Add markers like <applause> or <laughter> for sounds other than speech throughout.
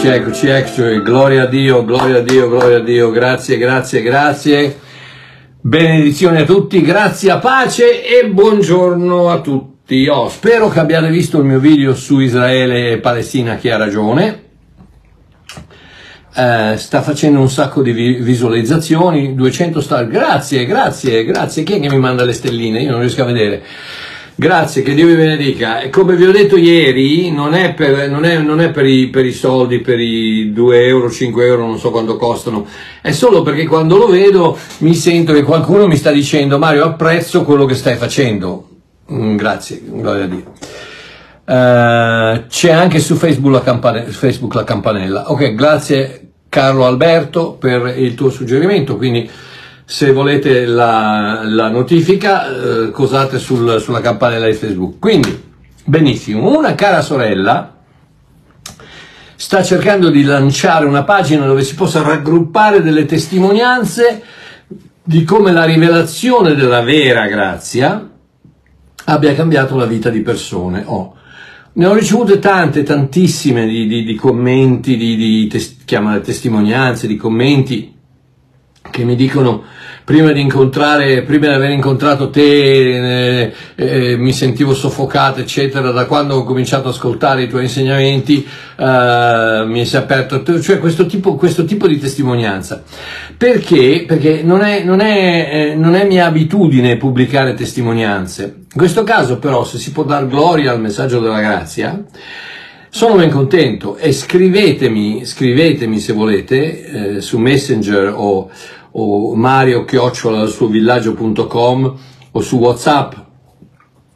Eccoci, eccoci, eccoci, gloria a Dio, gloria a Dio, gloria a Dio, grazie, grazie, grazie. Benedizioni a tutti, grazie pace e buongiorno a tutti. Oh, spero che abbiate visto il mio video su Israele e Palestina, chi ha ragione. Eh, sta facendo un sacco di vi- visualizzazioni, 200 star, grazie, grazie, grazie. Chi è che mi manda le stelline? Io non riesco a vedere. Grazie, che Dio vi benedica. Come vi ho detto ieri, non è per, non è, non è per, i, per i soldi, per i 2 euro, 5 euro, non so quanto costano, è solo perché quando lo vedo mi sento che qualcuno mi sta dicendo Mario apprezzo quello che stai facendo. Mm, grazie, gloria a Dio. Eh, c'è anche su Facebook la, campane- Facebook la campanella. Ok, grazie Carlo Alberto per il tuo suggerimento, quindi se volete la, la notifica eh, cosate sul- sulla campanella di Facebook. Quindi, benissimo, una cara sorella sta cercando di lanciare una pagina dove si possa raggruppare delle testimonianze di come la rivelazione della vera grazia abbia cambiato la vita di persone. Oh, ne ho ricevute tante, tantissime di, di- di commenti, di, di tes- testimonianze, di commenti che mi dicono prima di incontrare, prima di aver incontrato te, eh, eh, mi sentivo soffocato, eccetera, da quando ho cominciato ad ascoltare i tuoi insegnamenti, eh, mi si è aperto, cioè questo tipo, questo tipo di testimonianza. Perché? Perché non è, non, è, eh, non è mia abitudine pubblicare testimonianze. In questo caso però, se si può dar gloria al messaggio della grazia, sono ben contento e scrivetemi, scrivetemi se volete eh, su Messenger o, o Mario chiocciola al suo villaggio.com o su WhatsApp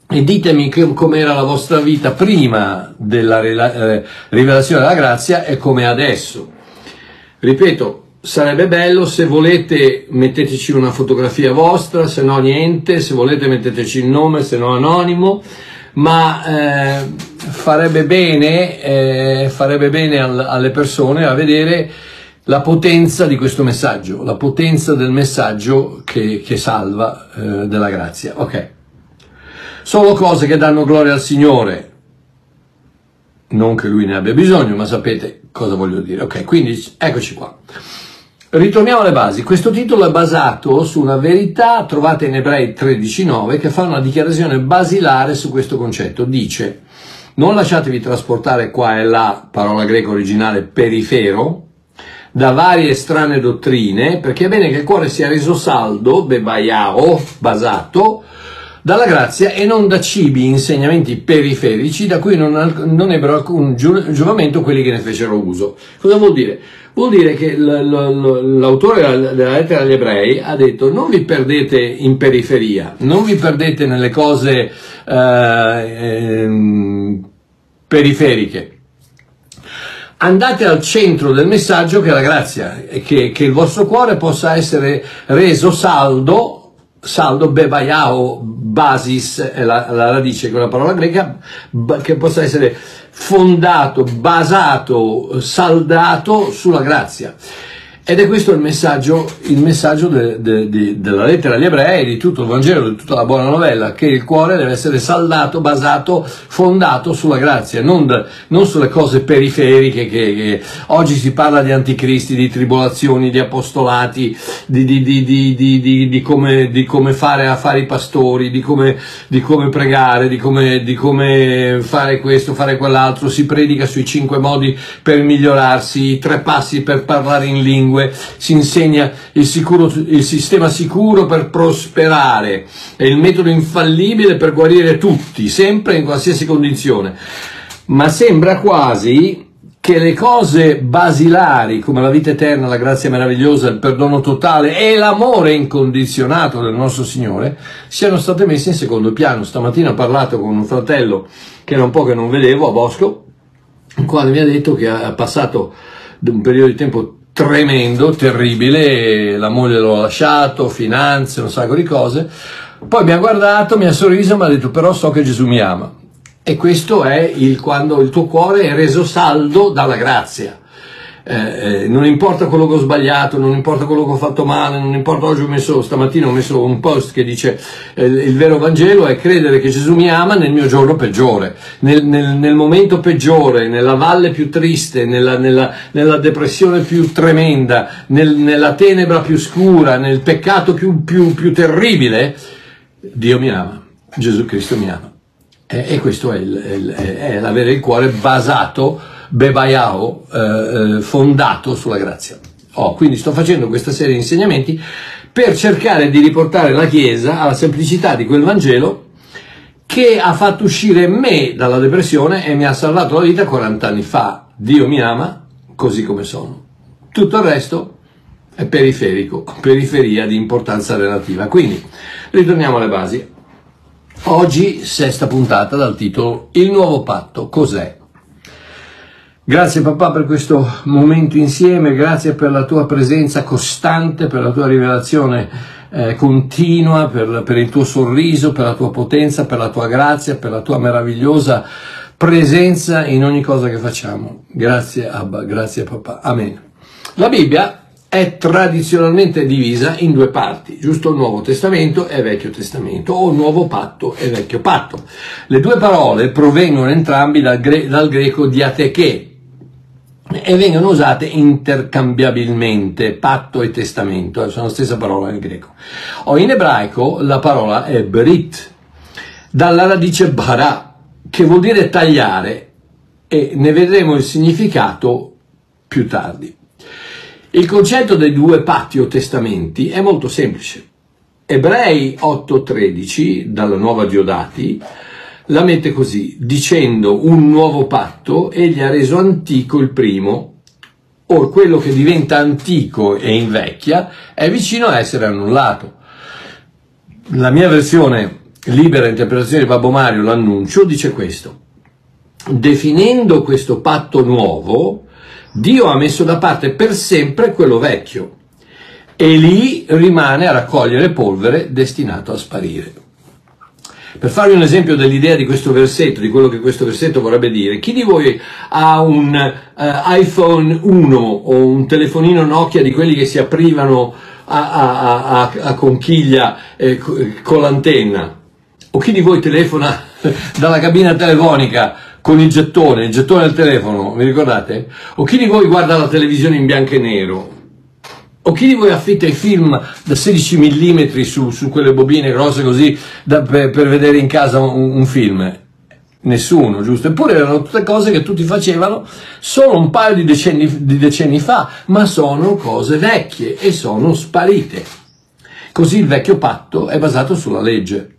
e ditemi che- com'era la vostra vita prima della eh, rivelazione della grazia e com'è adesso. Ripeto, sarebbe bello se volete metteteci una fotografia vostra, se no niente, se volete metteteci il nome, se no anonimo, ma eh, farebbe bene, eh, farebbe bene al- alle persone a vedere la potenza di questo messaggio, la potenza del messaggio che, che salva eh, della grazia. Ok. Sono cose che danno gloria al Signore, non che lui ne abbia bisogno, ma sapete cosa voglio dire. Ok, quindi eccoci qua. Ritorniamo alle basi. Questo titolo è basato su una verità trovata in Ebrei 13.9 che fa una dichiarazione basilare su questo concetto. Dice, non lasciatevi trasportare qua e là, parola greca originale, perifero, da varie strane dottrine, perché è bene che il cuore sia reso saldo, bebaiao, basato, dalla grazia e non da cibi, insegnamenti periferici da cui non, non ebbero alcun giovamento quelli che ne fecero uso. Cosa vuol dire? Vuol dire che l'autore della lettera agli ebrei ha detto non vi perdete in periferia, non vi perdete nelle cose eh, ehm, periferiche, andate al centro del messaggio che è la grazia che, che il vostro cuore possa essere reso saldo saldo bebaiao basis è la, la radice quella parola greca che possa essere fondato basato saldato sulla grazia ed è questo il messaggio, il messaggio de- de- di- della lettera agli ebrei, di tutto il Vangelo, di tutta la buona novella, che il cuore deve essere saldato, basato, fondato sulla grazia, non, non sulle cose periferiche che, che oggi si parla di anticristi, di tribolazioni, di apostolati, di, di- di- come, di come fare affari i pastori, di come, come pregare, di come, di come fare questo, fare quell'altro, si predica sui cinque modi per migliorarsi, i tre passi per parlare in lingue, si insegna il, sicuro- il sistema sicuro per prosperare, è il metodo infallibile per guarire tutti, sempre in qualsiasi condizione. Ma sembra quasi che le cose basilari come la vita eterna, la grazia meravigliosa, il perdono totale e l'amore incondizionato del nostro Signore siano state messe in secondo piano. Stamattina ho parlato con un fratello che era un po' che non vedevo a Bosco, il quale mi ha detto che ha passato un periodo di tempo tremendo, terribile, la moglie l'ho lasciato, finanze, un sacco di cose. Poi mi ha guardato, mi ha sorriso e mi ha detto però so che Gesù mi ama. E questo è il quando il tuo cuore è reso saldo dalla grazia. Eh, eh, non importa quello che ho sbagliato, non importa quello che ho fatto male, non importa oggi ho messo, stamattina ho messo un post che dice eh, il vero Vangelo è credere che Gesù mi ama nel mio giorno peggiore, nel, nel, nel momento peggiore, nella valle più triste, nella, nella, nella depressione più tremenda, nel, nella tenebra più scura, nel peccato più, più, più terribile, Dio mi ama, Gesù Cristo mi ama. E, questo è, il, il, è l'avere il cuore basato Bebaiao eh, eh, fondato sulla grazia. Oh, quindi sto facendo questa serie di insegnamenti per cercare di riportare la Chiesa alla semplicità di quel Vangelo che ha fatto uscire me dalla depressione e mi ha salvato la vita 40 anni fa. Dio mi ama così come sono. Tutto il resto è periferico, periferia di importanza relativa. Quindi ritorniamo alle basi. Oggi sesta puntata dal titolo Il nuovo patto cos'è? Grazie papà per questo momento insieme, grazie per la tua presenza costante, per la tua rivelazione eh, continua, per, per il tuo sorriso, per la tua potenza, per la tua grazia, per la tua meravigliosa presenza in ogni cosa che facciamo. Grazie Abba, grazie papà. Amen. La Bibbia è tradizionalmente divisa in due parti, giusto? Il Nuovo Testamento e Vecchio Testamento, o Nuovo Patto e Vecchio Patto. Le due parole provengono entrambi dal, gre- dal greco diateche, e vengono usate intercambiabilmente, patto e testamento, sono la stessa parola in greco. O in ebraico la parola è berit, dalla radice bara, che vuol dire tagliare, e ne vedremo il significato più tardi. Il concetto dei due patti o testamenti è molto semplice. Ebrei 8.13, dalla nuova Diodati, la mette così, dicendo un nuovo patto, egli ha reso antico il primo, o quello che diventa antico e invecchia è vicino a essere annullato. La mia versione libera interpretazione di Babbo Mario, l'annuncio, dice questo. Definendo questo patto nuovo, Dio ha messo da parte per sempre quello vecchio e lì rimane a raccogliere polvere destinato a sparire. Per farvi un esempio dell'idea di questo versetto, di quello che questo versetto vorrebbe dire, chi di voi ha un uh, iPhone 1 o un telefonino Nokia di quelli che si aprivano a, a, a, a conchiglia eh, con l'antenna? O chi di voi telefona <laughs> dalla cabina telefonica con il gettone, il gettone del telefono, mi ricordate? O chi di voi guarda la televisione in bianco e nero? O chi di voi affitta i film da 16 mm su, su quelle bobine grosse così da, per, per, vedere in casa un, un, film? Nessuno, giusto? Eppure erano tutte cose che tutti facevano solo un paio di decenni, di decenni fa, ma sono cose vecchie e sono sparite. Così il vecchio patto è basato sulla legge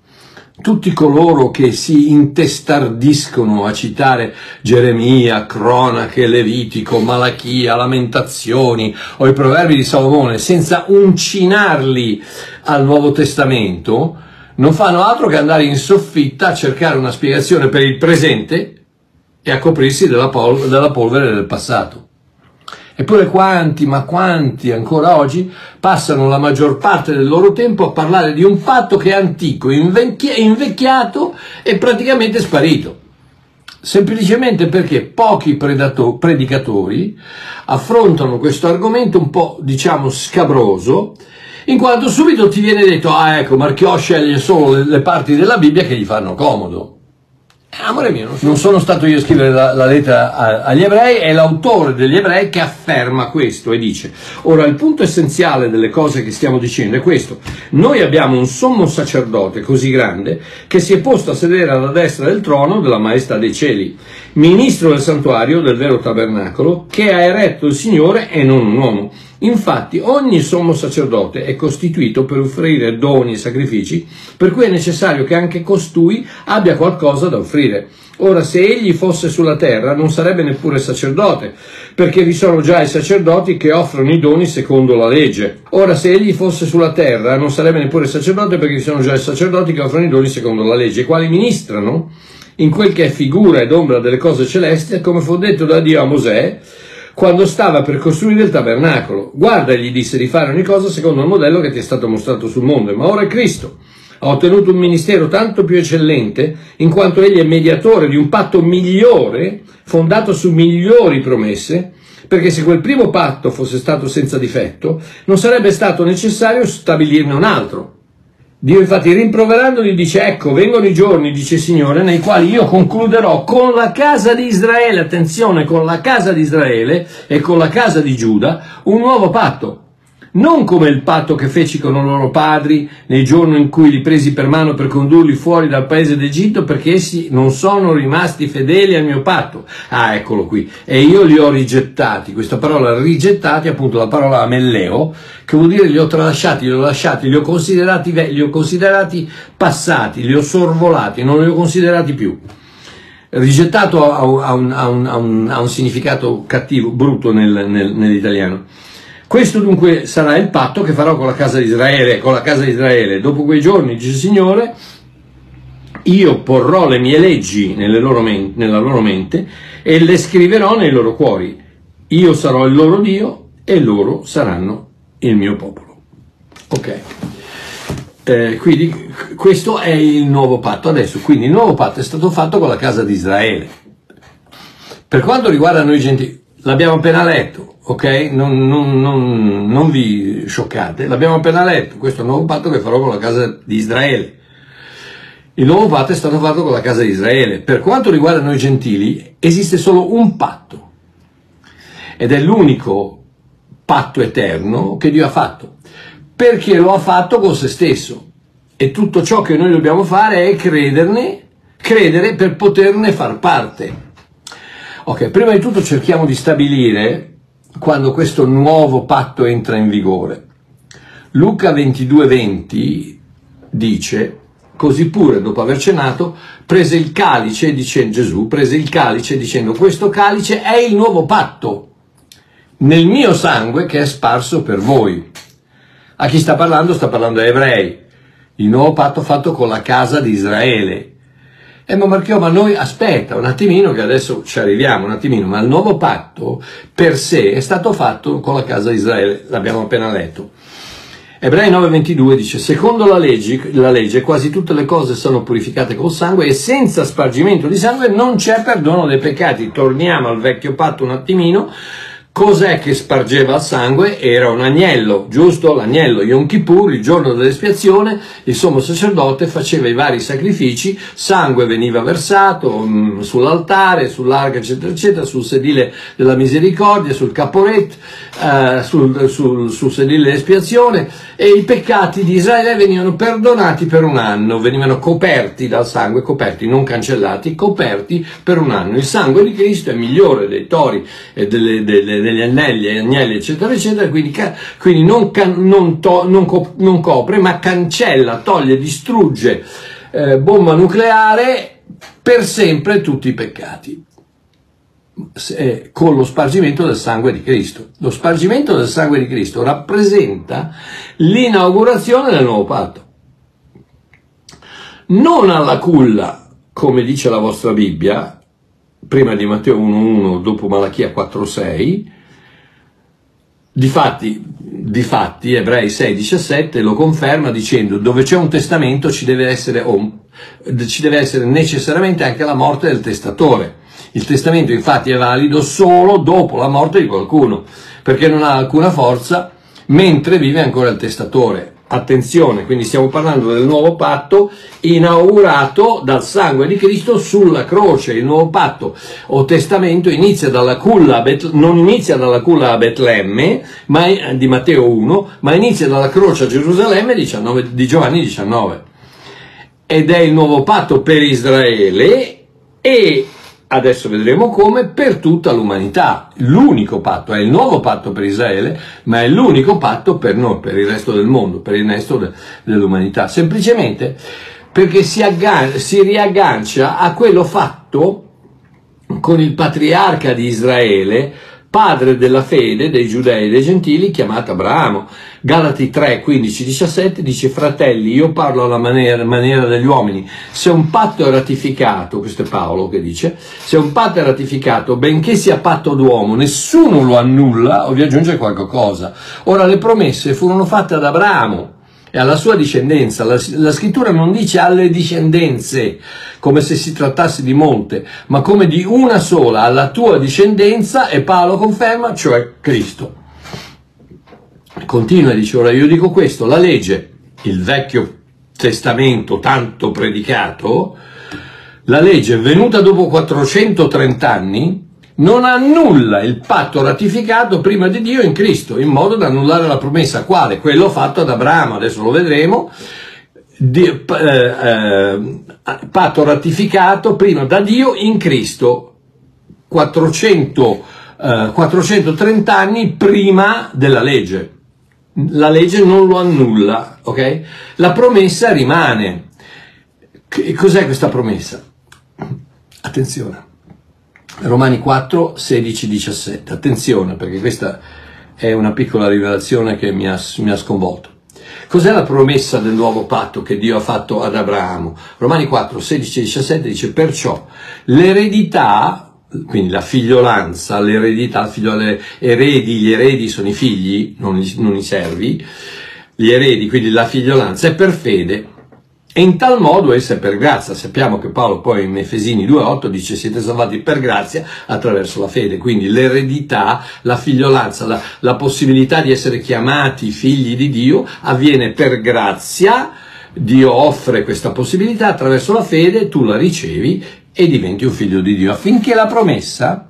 tutti coloro che si intestardiscono a citare Geremia, Cronache, Levitico, Malachia, Lamentazioni o i proverbi di Salomone senza uncinarli al Nuovo Testamento, non fanno altro che andare in soffitta a cercare una spiegazione per il presente e a coprirsi della, pol- della polvere del passato. Eppure quanti, ma quanti ancora oggi passano la maggior parte del loro tempo a parlare di un patto che è antico, invecchi- invecchiato e praticamente sparito. Semplicemente perché pochi predato- predicatori affrontano questo argomento un po', diciamo, scabroso, in quanto subito ti viene detto, ah ecco, Marchiò sceglie solo le parti della Bibbia che gli fanno comodo. Amore mio, non sono stato io a scrivere la, la lettera agli ebrei, è l'autore degli ebrei che afferma questo e dice, ora il punto essenziale delle cose che stiamo dicendo è questo, noi abbiamo un sommo sacerdote così grande che si è posto a sedere alla destra del trono della maestà dei cieli, ministro del santuario del vero tabernacolo, che ha eretto il Signore e non un uomo Infatti ogni sommo sacerdote è costituito per offrire doni e sacrifici, per cui è necessario che anche costui abbia qualcosa da offrire. Ora, se egli fosse sulla terra, non sarebbe neppure sacerdote, perché vi sono già i sacerdoti che offrono i doni secondo la legge. Ora, se egli fosse sulla terra, non sarebbe neppure sacerdote, perché vi sono già i sacerdoti che offrono i doni secondo la legge, i quali ministrano in quel che è figura ed ombra delle cose celesti, come fu detto da Dio a Mosè, quando stava per costruire il tabernacolo. Guarda, gli disse di fare ogni cosa secondo il modello che ti è stato mostrato sul mondo, ma ora Cristo. Ha ottenuto un ministero tanto più eccellente in quanto egli è mediatore di un patto migliore, fondato su migliori promesse, perché se quel primo patto fosse stato senza difetto, non sarebbe stato necessario stabilirne un altro. Dio infatti rimproverandoli dice ecco vengono i giorni, dice il Signore, nei quali io concluderò con la casa di Israele, attenzione, con la casa di Israele e con la casa di Giuda un nuovo patto non come il patto che feci con i loro padri nei giorni in cui li presi per mano per condurli fuori dal paese d'Egitto, perché essi non sono rimasti fedeli al mio patto. Ah, eccolo qui. E io li ho rigettati. Questa parola rigettati, appunto la parola amelleo, che vuol dire li ho tralasciati, li ho lasciati, li ho considerati, li ho considerati passati, li ho sorvolati, non li ho considerati più rigettato ha un, un, un, un, significato cattivo, brutto nel, nel, nell'italiano. Questo dunque sarà il patto che farò con la casa di Israele, con la casa di Israele. Dopo quei giorni, dice il Signore, io porrò le mie leggi loro men- nella loro mente e le scriverò nei loro cuori. Io sarò il loro Dio e loro saranno il mio popolo. Ok. Eh, quindi questo è il nuovo patto adesso. Quindi il nuovo patto è stato fatto con la casa di Israele. Per quanto riguarda noi gentili, l'abbiamo appena letto ok? Non, non, non, non, vi scioccate, l'abbiamo appena letto, questo è il nuovo patto che farò con la casa di Israele. Il nuovo patto è stato fatto con la casa di Israele. Per quanto riguarda noi gentili, esiste solo un patto ed è l'unico patto eterno che Dio ha fatto, perché lo ha fatto con se stesso. E tutto ciò che noi dobbiamo fare è crederne, credere per poterne far parte. Ok, prima di tutto cerchiamo di stabilire quando questo nuovo patto entra in vigore. Luca 22:20 dice, così pure dopo aver cenato, prese il calice, dice Gesù, prese il calice dicendo, questo calice è il nuovo patto nel mio sangue che è sparso per voi. A chi sta parlando? Sta parlando a ebrei. Il nuovo patto fatto con la casa di Israele, e ma Marchio, ma noi aspetta un attimino che adesso ci arriviamo un attimino, ma il nuovo patto per sé è stato fatto con la casa di Israele, l'abbiamo appena letto. Ebrei 9:22 dice, secondo la legge, la legge quasi tutte le cose sono purificate col sangue e senza spargimento di sangue non c'è perdono dei peccati. Torniamo al vecchio patto un attimino Cos'è che spargeva il sangue? Era un agnello, giusto? L'agnello Yom Kippur, il giorno dell'espiazione, il sommo sacerdote faceva i vari sacrifici, sangue veniva versato mh, mm, sull'altare, sull'arca, eccetera, eccetera, sul sedile della misericordia, sul caporet, eh, sul, sul, sul sedile dell'espiazione e i peccati di Israele venivano perdonati per un anno, venivano coperti dal sangue, coperti, non cancellati, coperti per un anno. Il sangue di Cristo è migliore dei tori e delle, delle degli anelli, agnelli, eccetera, eccetera, quindi, quindi non, non, to, non, co, non, copre, ma cancella, toglie, distrugge eh, bomba nucleare per sempre tutti i peccati. Eh, con lo spargimento del sangue di Cristo. Lo spargimento del sangue di Cristo rappresenta l'inaugurazione del nuovo patto. Non alla culla, come dice la vostra Bibbia, prima di Matteo 1.1, dopo Malachia 4.6, Difatti, difatti Ebrei 6,17 lo conferma dicendo dove c'è un testamento ci deve, essere, oh, ci deve essere necessariamente anche la morte del testatore. Il testamento infatti è valido solo dopo la morte di qualcuno, perché non ha alcuna forza mentre vive ancora il testatore. Attenzione, quindi stiamo parlando del nuovo patto inaugurato dal sangue di Cristo sulla croce. Il nuovo patto o testamento inizia culla, non inizia dalla culla a Betlemme ma, di Matteo 1, ma inizia dalla croce a Gerusalemme 19, di Giovanni 19. Ed è il nuovo patto per Israele e adesso vedremo come, per tutta l'umanità. L'unico patto, è il nuovo patto per Israele, ma è l'unico patto per noi, per il resto del mondo, per il resto de- dell'umanità. Semplicemente perché si, aggan- si riaggancia a quello fatto con il patriarca di Israele, padre della fede dei giudei e dei gentili, chiamato Abramo. Galati 3, 15, 17 dice, fratelli, io parlo alla maniera, maniera degli uomini. Se un patto è ratificato, questo è Paolo che dice, se un patto è ratificato, benché sia patto d'uomo, nessuno lo annulla o vi aggiunge qualcosa. Ora le promesse furono fatte ad Abramo e alla sua discendenza. La, la, scrittura non dice alle discendenze, come se si trattasse di molte, ma come di una sola, alla tua discendenza, e Paolo conferma, cioè Cristo. Continua e dice, ora io dico questo, la legge, il vecchio testamento tanto predicato, la legge venuta dopo 430 anni, non annulla il patto ratificato prima di Dio in Cristo, in modo da annullare la promessa, quale? Quello fatto ad Abramo, adesso lo vedremo, di, eh, eh, patto ratificato prima da Dio in Cristo, 400, eh, 430 anni prima della legge. La legge non lo annulla, ok? La promessa rimane. Che cos'è questa promessa? Attenzione Romani 4, 16, 17. Attenzione perché questa è una piccola rivelazione che mi ha, mi ha sconvolto. Cos'è la promessa del nuovo patto che Dio ha fatto ad Abramo? Romani 4, 16 e 17 dice perciò l'eredità, quindi la figliolanza, l'eredità, figlio, le eredi, gli eredi sono i figli, non non i servi, gli eredi, quindi la figliolanza è per fede e in tal modo essa è per grazia. Sappiamo che Paolo poi in Efesini 2.8 dice siete salvati per grazia attraverso la fede. Quindi l'eredità, la figliolanza, la, la possibilità di essere chiamati figli di Dio avviene per grazia. Dio offre questa possibilità attraverso la fede, tu la ricevi e diventi un figlio di Dio affinché la promessa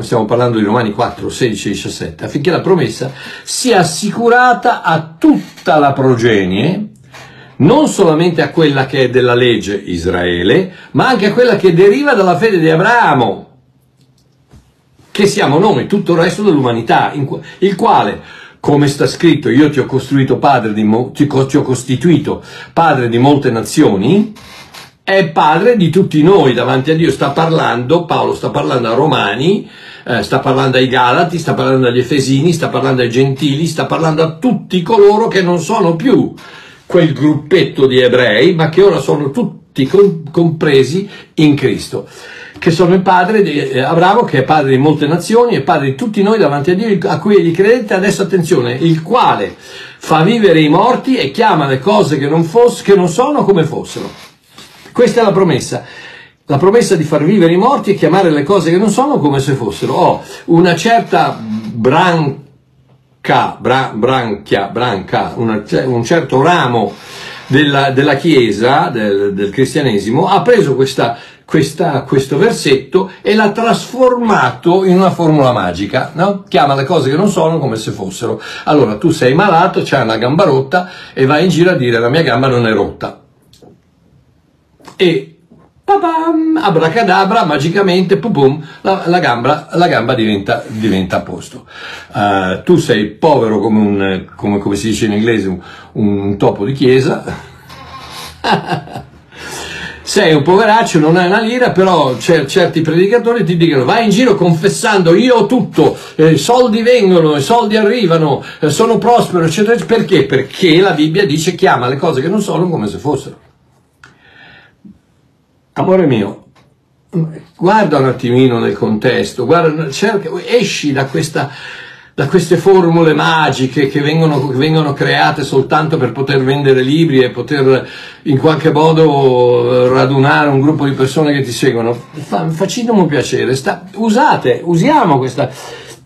stiamo parlando di Romani 4, 16 e 17, affinché la promessa sia assicurata a tutta la progenie non solamente a quella che è della legge Israele, ma anche a quella che deriva dalla fede di Abramo, che siamo noi, tutto il resto dell'umanità, il quale, come sta scritto, io ti ho costruito padre di, ti ho costituito padre di molte nazioni, è padre di tutti noi davanti a Dio. Sta parlando, Paolo sta parlando a Romani, eh, sta parlando ai Galati, sta parlando agli Efesini, sta parlando ai Gentili, sta parlando a tutti coloro che non sono più quel gruppetto di ebrei, ma che ora sono tutti compresi in Cristo, che sono il padre di eh, Abramo, che è padre di molte nazioni, e padre di tutti noi davanti a Dio, a cui egli credete, adesso attenzione, il quale fa vivere i morti e chiama le cose che non, foss- che non sono come fossero. Questa è la promessa. La promessa di far vivere i morti e chiamare le cose che non sono come se fossero. Ho oh, una certa branca branca, bra, branchia, branca, una, un certo ramo della, della Chiesa, del, del, cristianesimo, ha preso questa, questa, questo versetto e l'ha trasformato in una formula magica, no? chiama le cose che non sono come se fossero. Allora tu sei malato, c'hai una gamba rotta e vai in giro a dire la mia gamba non è rotta. E Papam, abracadabra, magicamente, pum, la, la, gamba, la gamba diventa, diventa a posto. Uh, tu sei povero come, un, come, come si dice in inglese, un, un topo di chiesa. <laughs> sei un poveraccio, non hai una lira, però certi predicatori ti dicono vai in giro confessando io ho tutto, eh, soldi vengono, i soldi arrivano, eh, sono prospero, eccetera. Perché? Perché la Bibbia dice chiama le cose che non sono come se fossero. Amore mio, guarda un attimino nel contesto, guarda, cerca, esci da, questa, da queste formule magiche che vengono, che vengono, create soltanto per poter vendere libri e poter in qualche modo radunare un gruppo di persone che ti seguono. Fa, facciamo un piacere, sta, usate, usiamo questa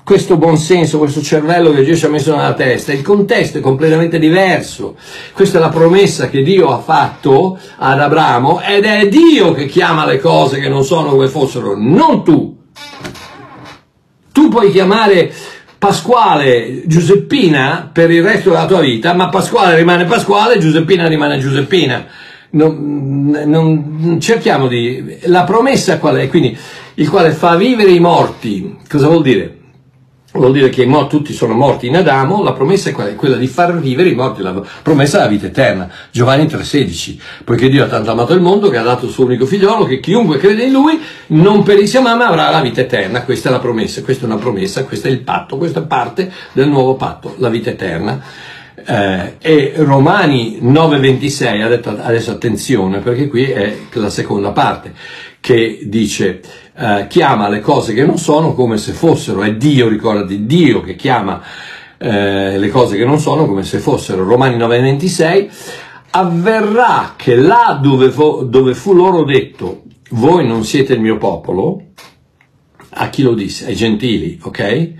questo buon senso, questo cervello che Dio ci ha messo nella testa, il contesto è completamente diverso. Questa è la promessa che Dio ha fatto ad Abramo ed è Dio che chiama le cose che non sono come fossero, non tu. Tu puoi chiamare Pasquale Giuseppina per il resto della tua vita, ma Pasquale rimane Pasquale, Giuseppina rimane Giuseppina. Non, non, cerchiamo di... La promessa qual è? Quindi il quale fa vivere i morti. Cosa vuol dire? Vuol dire che mo, tutti sono morti in Adamo, la promessa è quella, è quella, di far vivere i morti, la promessa è la vita eterna. Giovanni 3,16, poiché Dio ha tanto amato il mondo che ha dato il suo unico figliolo, che chiunque crede in lui non perisce ma avrà la vita eterna. Questa è la promessa, questa è una promessa, questo è il patto, questa è parte del nuovo patto, la vita eterna. Eh, e Romani 9,26 ha detto adesso attenzione perché qui è la seconda parte che dice eh, chiama le cose che non sono come se fossero, è Dio, ricordati, Dio che chiama eh, le cose che non sono come se fossero. Romani 9:26 avverrà che là dove, fu, dove fu loro detto voi non siete il mio popolo, a chi lo disse? Ai gentili, ok? E,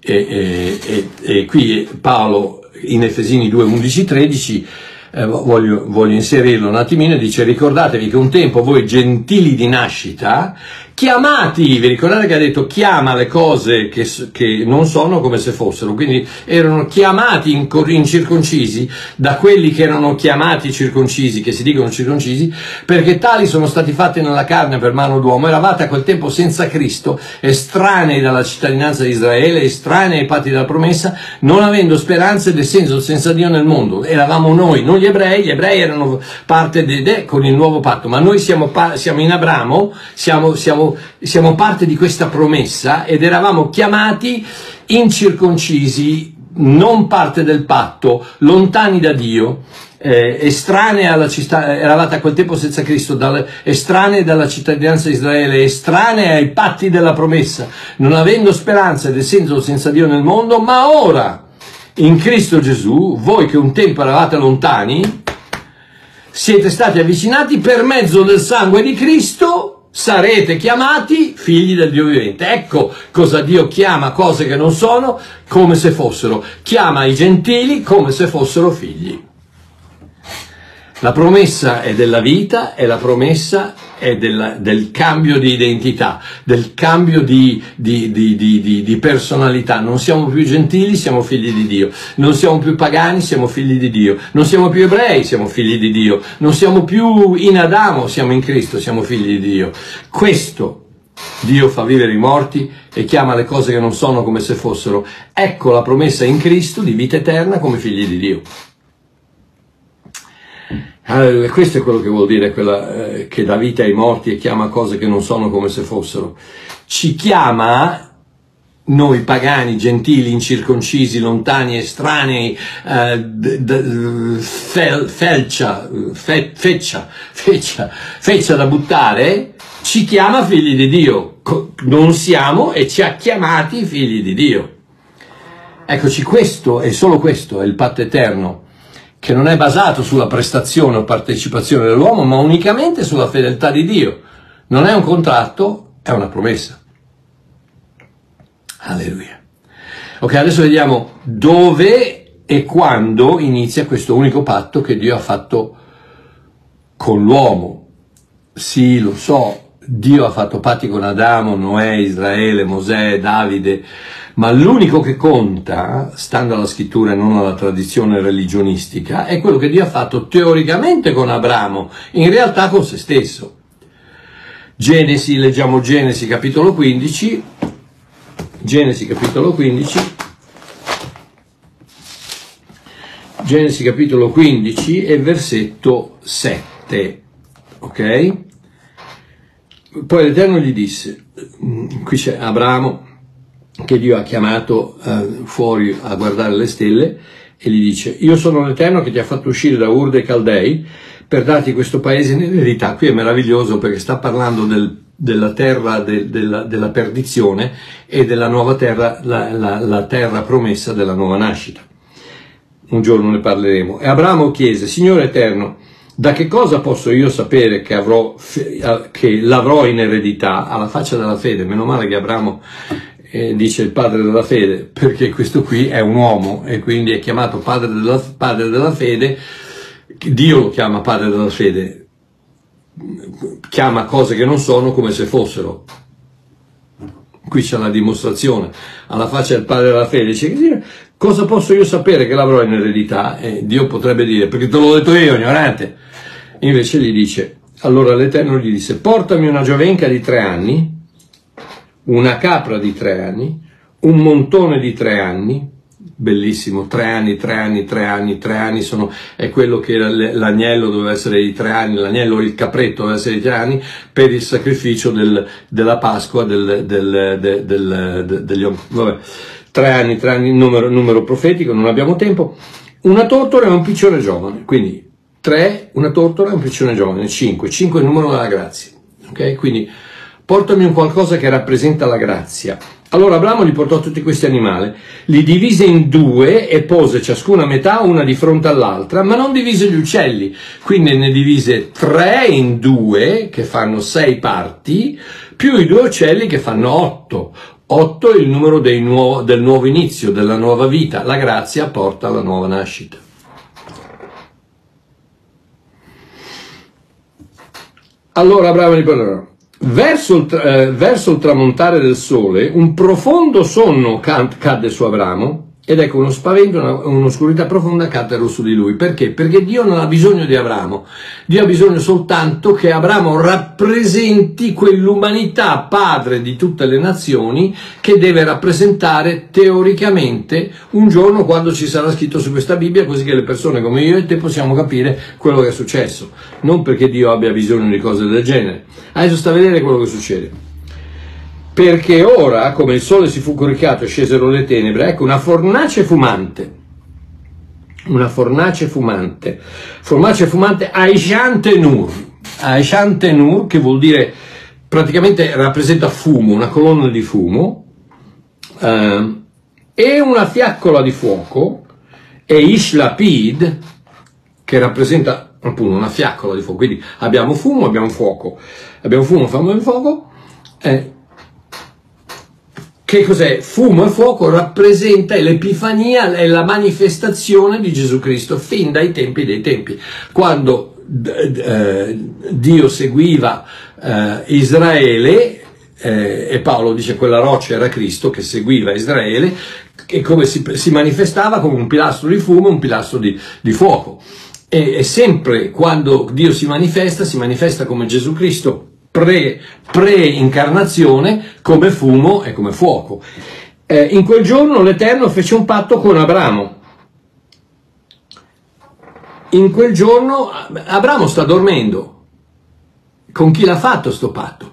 e, e, e qui Paolo in Efesini 2, 11, 13 eh, voglio, voglio, inserirlo un attimino, dice ricordatevi che un tempo voi gentili di nascita chiamati, vi ricordate che ha detto chiama le cose che, che non sono come se fossero, quindi erano chiamati incirconcisi da quelli che erano chiamati circoncisi, che si dicono circoncisi, perché tali sono stati fatti nella carne per mano d'uomo, eravate a quel tempo senza Cristo, estranei dalla cittadinanza di Israele, estranei ai patti della promessa, non avendo speranza ed essendo senza Dio nel mondo. Eravamo noi, non gli ebrei, gli ebrei erano parte de, de con il nuovo patto, ma noi siamo, siamo in Abramo, siamo, siamo siamo, parte di questa promessa ed eravamo chiamati incirconcisi, non parte del patto, lontani da Dio, eh, estranei alla città, eravate a quel tempo senza Cristo, dal, estranei dalla cittadinanza di Israele, estranei ai patti della promessa, non avendo speranza ed essendo senza Dio nel mondo, ma ora in Cristo Gesù, voi che un tempo eravate lontani, siete stati avvicinati per mezzo del sangue di Cristo sarete chiamati figli del Dio vivente. Ecco cosa Dio chiama cose che non sono come se fossero. Chiama i gentili come se fossero figli. La promessa è della vita e la promessa è della, del cambio di identità, del cambio di, di, di, di, personalità. Non siamo più gentili, siamo figli di Dio. Non siamo più pagani, siamo figli di Dio. Non siamo più ebrei, siamo figli di Dio. Non siamo più in Adamo, siamo in Cristo, siamo figli di Dio. Questo Dio fa vivere i morti e chiama le cose che non sono come se fossero. Ecco la promessa in Cristo di vita eterna come figli di Dio. Allora, questo è quello che vuol dire quella, eh, che dà vita ai morti e chiama cose che non sono come se fossero. Ci chiama noi pagani, gentili, incirconcisi, lontani, estranei, eh, d- d- fel- felcia, fe- feccia, feccia, feccia da buttare, ci chiama figli di Dio. Non siamo e ci ha chiamati figli di Dio. Eccoci, questo e solo questo è il patto eterno che non è basato sulla prestazione o partecipazione dell'uomo, ma unicamente sulla fedeltà di Dio. Non è un contratto, è una promessa. Alleluia. Ok, adesso vediamo dove e quando inizia questo unico patto che Dio ha fatto con l'uomo. Sì, lo so, Dio ha fatto patti con Adamo, Noè, Israele, Mosè, Davide, ma l'unico che conta, stando alla scrittura e non alla tradizione religionistica, è quello che Dio ha fatto teoricamente con Abramo, in realtà con se stesso. Genesi, leggiamo Genesi capitolo 15, Genesi capitolo 15, Genesi capitolo 15 e versetto 7, ok? Poi l'Eterno gli disse, qui c'è Abramo, che Dio ha chiamato eh, fuori a guardare le stelle e gli dice io sono l'Eterno che ti ha fatto uscire da Ur dei Caldei per darti questo paese in eredità. Qui è meraviglioso perché sta parlando del, della terra de, della, della, perdizione e della nuova terra, la, la, la terra promessa della nuova nascita. Un giorno ne parleremo. E Abramo chiese, Signore Eterno, da che cosa posso io sapere che, avrò, che l'avrò in eredità alla faccia della fede? Meno male che Abramo eh, dice il padre della fede, perché questo qui è un uomo e quindi è chiamato padre della, padre della fede, Dio lo chiama padre della fede, chiama cose che non sono come se fossero. Qui c'è la dimostrazione, alla faccia del padre della fede, dice cosa posso io sapere che l'avrò in eredità? E Dio potrebbe dire, perché te l'ho detto io, ignorante. Invece gli dice, allora l'Eterno gli disse, portami una giovenca di tre anni, una capra di tre anni, un montone di tre anni, bellissimo, tre anni, tre anni, tre anni, tre anni sono, è quello che l'agnello doveva essere di tre anni, l'agnello o il capretto doveva essere di tre anni per il sacrificio del, della Pasqua, del, del, del, del degli vabbè, tre anni, tre anni, numero, numero profetico, non abbiamo tempo, una tortora e un piccione giovane, quindi tre, una tortora e un piccione giovane, cinque, cinque è il numero della grazia, ok? Quindi portami un qualcosa che rappresenta la grazia. Allora Abramo gli portò tutti questi animali, li divise in due e pose ciascuna metà una di fronte all'altra, ma non divise gli uccelli, quindi ne divise tre in due, che fanno sei parti, più i due uccelli che fanno otto. Otto è il numero nuovo, del nuovo inizio, della nuova vita. La grazia porta alla nuova nascita. Allora Abramo gli parlò. Verso il, eh, verso il, tramontare del sole, un profondo sonno cadde su Abramo ed ecco uno spavento, una, un'oscurità profonda caddero su di lui. Perché? Perché Dio non ha bisogno di Abramo. Dio ha bisogno soltanto che Abramo rappresenti quell'umanità padre di tutte le nazioni che deve rappresentare teoricamente un giorno quando ci sarà scritto su questa Bibbia, così che le persone come io e te possiamo capire quello che è successo. Non perché Dio abbia bisogno di cose del genere. Adesso sta a vedere quello che succede perché ora, come il sole si fu coricato e scesero le tenebre, ecco una fornace fumante, una fornace fumante, fornace fumante Aishan Tenur, Aishan Tenur che vuol dire praticamente rappresenta fumo, una colonna di fumo, eh, e una fiaccola di fuoco, e Ishlapid, che rappresenta appunto una fiaccola di fuoco, quindi abbiamo fumo, abbiamo fuoco, abbiamo fumo, fumo e fuoco, eh, che cos'è? Fumo e fuoco rappresenta l'epifania, è la manifestazione di Gesù Cristo fin dai tempi dei tempi. Quando eh, Dio seguiva eh, Israele, eh, e Paolo dice quella roccia era Cristo che seguiva Israele, e come si, si manifestava come un pilastro di fumo, un pilastro di, di fuoco. E, e sempre quando Dio si manifesta, si manifesta come Gesù Cristo pre, pre-incarnazione come fumo e come fuoco. Eh, in quel giorno l'Eterno fece un patto con Abramo. In quel giorno Abramo sta dormendo. Con chi l'ha fatto sto patto?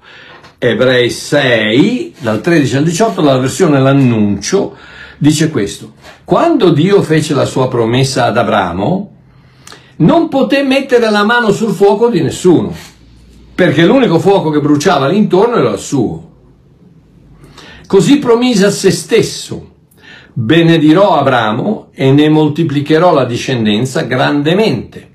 Ebrei 6, dal 13 al 18, la versione l'annuncio, dice questo. Quando Dio fece la sua promessa ad Abramo, non poté mettere la mano sul fuoco di nessuno perché l'unico fuoco che bruciava l'intorno era il suo. Così promise a se stesso, benedirò Abramo e ne moltiplicherò la discendenza grandemente.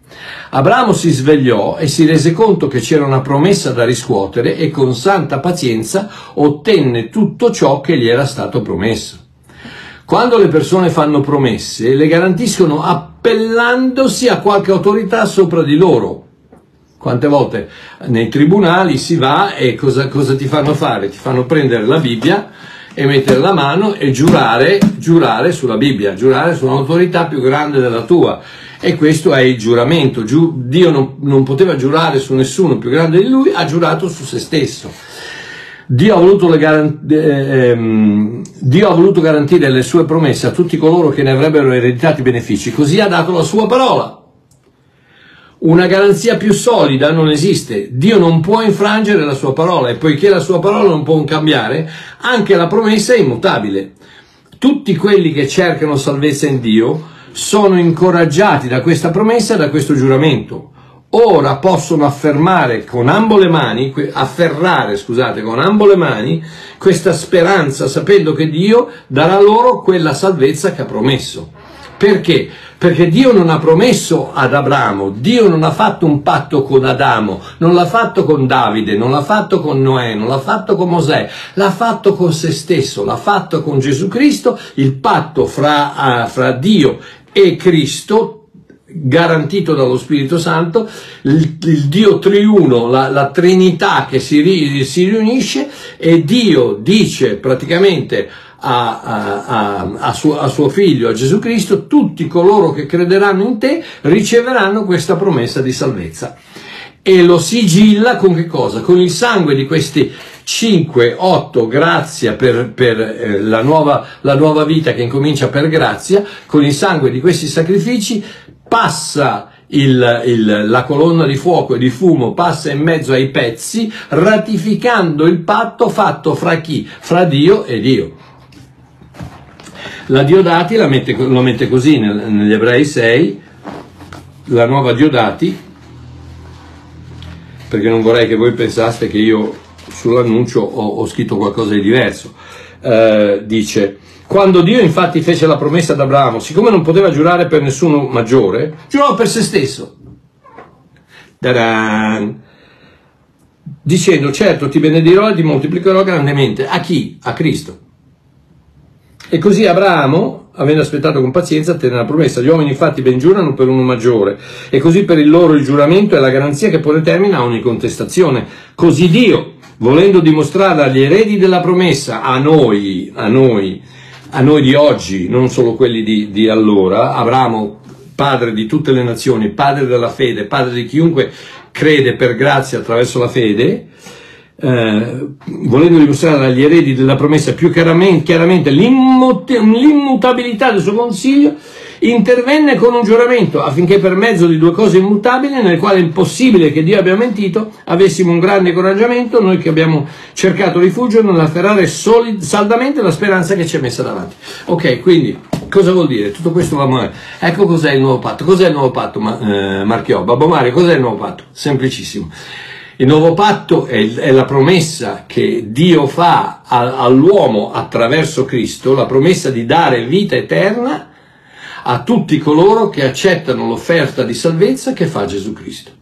Abramo si svegliò e si rese conto che c'era una promessa da riscuotere e con santa pazienza ottenne tutto ciò che gli era stato promesso. Quando le persone fanno promesse, le garantiscono appellandosi a qualche autorità sopra di loro, quante volte nei tribunali si va e cosa, cosa, ti fanno fare? Ti fanno prendere la Bibbia e mettere la mano e giurare, giurare sulla Bibbia, giurare su un'autorità più grande della tua. E questo è il giuramento. Giu, Dio non, non poteva giurare su nessuno più grande di lui, ha giurato su se stesso. Dio ha, garant- eh, ehm, Dio ha, voluto garantire le sue promesse a tutti coloro che ne avrebbero ereditato i benefici, così ha dato la sua parola. Una garanzia più solida non esiste. Dio non può infrangere la sua parola e poiché la sua parola non può cambiare, anche la promessa è immutabile. Tutti quelli che cercano salvezza in Dio sono incoraggiati da questa promessa e da questo giuramento. Ora possono affermare con ambo le mani, afferrare, scusate, con ambo le mani questa speranza sapendo che Dio darà loro quella salvezza che ha promesso. Perché? Perché Dio non ha promesso ad Abramo, Dio non ha fatto un patto con Adamo, non l'ha fatto con Davide, non l'ha fatto con Noè, non l'ha fatto con Mosè, l'ha fatto con se stesso, l'ha fatto con Gesù Cristo, il patto fra, uh, fra Dio e Cristo garantito dallo Spirito Santo, il, il Dio triuno, la, la Trinità che si, si riunisce e Dio dice praticamente a, a, a, suo, a, suo, figlio, a Gesù Cristo, tutti coloro che crederanno in te riceveranno questa promessa di salvezza. E lo sigilla con che cosa? Con il sangue di questi 5, 8, grazia per, per eh, la, nuova, la nuova vita che incomincia per grazia, con il sangue di questi sacrifici passa il, il, la colonna di fuoco e di fumo passa in mezzo ai pezzi, ratificando il patto fatto fra chi? Fra Dio e Dio. La Diodati la mette, lo mette così nel, negli Ebrei 6, la nuova Diodati, perché non vorrei che voi pensaste che io sull'annuncio ho, ho scritto qualcosa di diverso. eh, dice, quando Dio infatti fece la promessa ad Abramo, siccome non poteva giurare per nessuno maggiore, giurò per se stesso. Ta-dan! Dicendo, certo, ti benedirò e ti moltiplicherò grandemente. A chi? A Cristo. E così Abramo, avendo aspettato con pazienza, tenne la promessa. Gli uomini infatti ben giurano per uno maggiore. E così per il loro il giuramento è la garanzia che pone termine a ogni contestazione. Così Dio, volendo dimostrare agli eredi della promessa, a noi, a noi, a noi di oggi, non solo quelli di, di allora, Abramo, padre di tutte le nazioni, padre della fede, padre di chiunque crede per grazia attraverso la fede, eh, volendo dimostrare agli eredi della promessa più chiaramente, chiaramente l'immutabilità del suo consiglio, intervenne con un giuramento affinché per mezzo di due cose immutabili, nel quale è impossibile che Dio abbia mentito, avessimo un grande incoraggiamento, noi che abbiamo cercato rifugio nell'afferrare solid, saldamente la speranza che ci è messa davanti. Ok, quindi cosa vuol dire? Tutto questo va male. Ecco cos'è il nuovo patto. Cos'è il nuovo patto, ma, eh, Marchiò? Babbo Mario, cos'è il nuovo patto? Semplicissimo. Il nuovo patto è, è la promessa che Dio fa a, all'uomo attraverso Cristo, la promessa di dare vita eterna a tutti coloro che accettano l'offerta di salvezza che fa Gesù Cristo.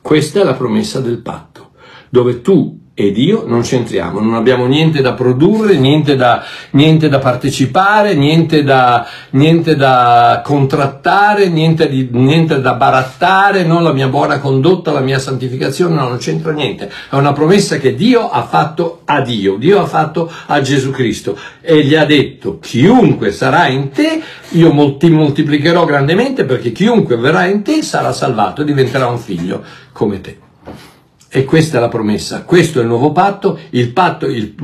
Questa è la promessa del patto, dove tu ed io non c'entriamo, non abbiamo niente da produrre, niente da, niente da partecipare, niente da, niente da contrattare, niente, di, niente, da barattare, non la mia buona condotta, la mia santificazione, no, non c'entra niente. È una promessa che Dio ha fatto a Dio, Dio ha fatto a Gesù Cristo e gli ha detto chiunque sarà in te, io ti moltiplicherò grandemente perché chiunque verrà in te sarà salvato e diventerà un figlio come te. E questa è la promessa, questo è il nuovo patto, il patto il,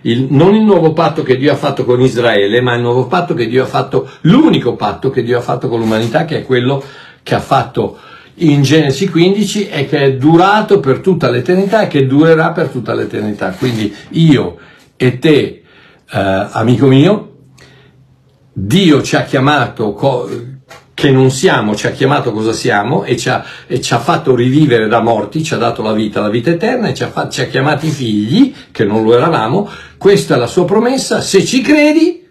il, non il nuovo patto che Dio ha fatto con Israele, ma il nuovo patto che Dio ha fatto, l'unico patto che Dio ha fatto con l'umanità, che è quello che ha fatto in Genesi 15 e che è durato per tutta l'eternità e che durerà per tutta l'eternità. Quindi io e te, eh, amico mio, Dio ci ha chiamato co- che non siamo, ci ha chiamato cosa siamo e ci ha, e ci ha, fatto rivivere da morti, ci ha dato la vita, la vita eterna e ci ha, fatto, ci ha chiamati figli, che non lo eravamo, questa è la sua promessa, se ci credi,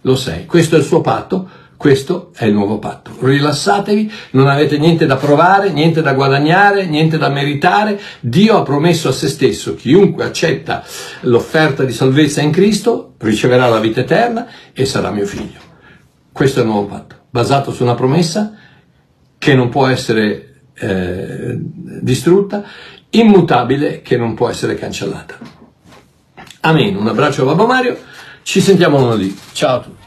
lo sei, questo è il suo patto, questo è il nuovo patto. Rilassatevi, non avete niente da provare, niente da guadagnare, niente da meritare. Dio ha promesso a se stesso, chiunque accetta l'offerta di salvezza in Cristo riceverà la vita eterna e sarà mio figlio. Questo è il nuovo patto basato su una promessa che non può essere eh, distrutta, immutabile che non può essere cancellata. Amen. Un abbraccio a Babbo Mario, ci sentiamo lunedì. Ciao a tutti.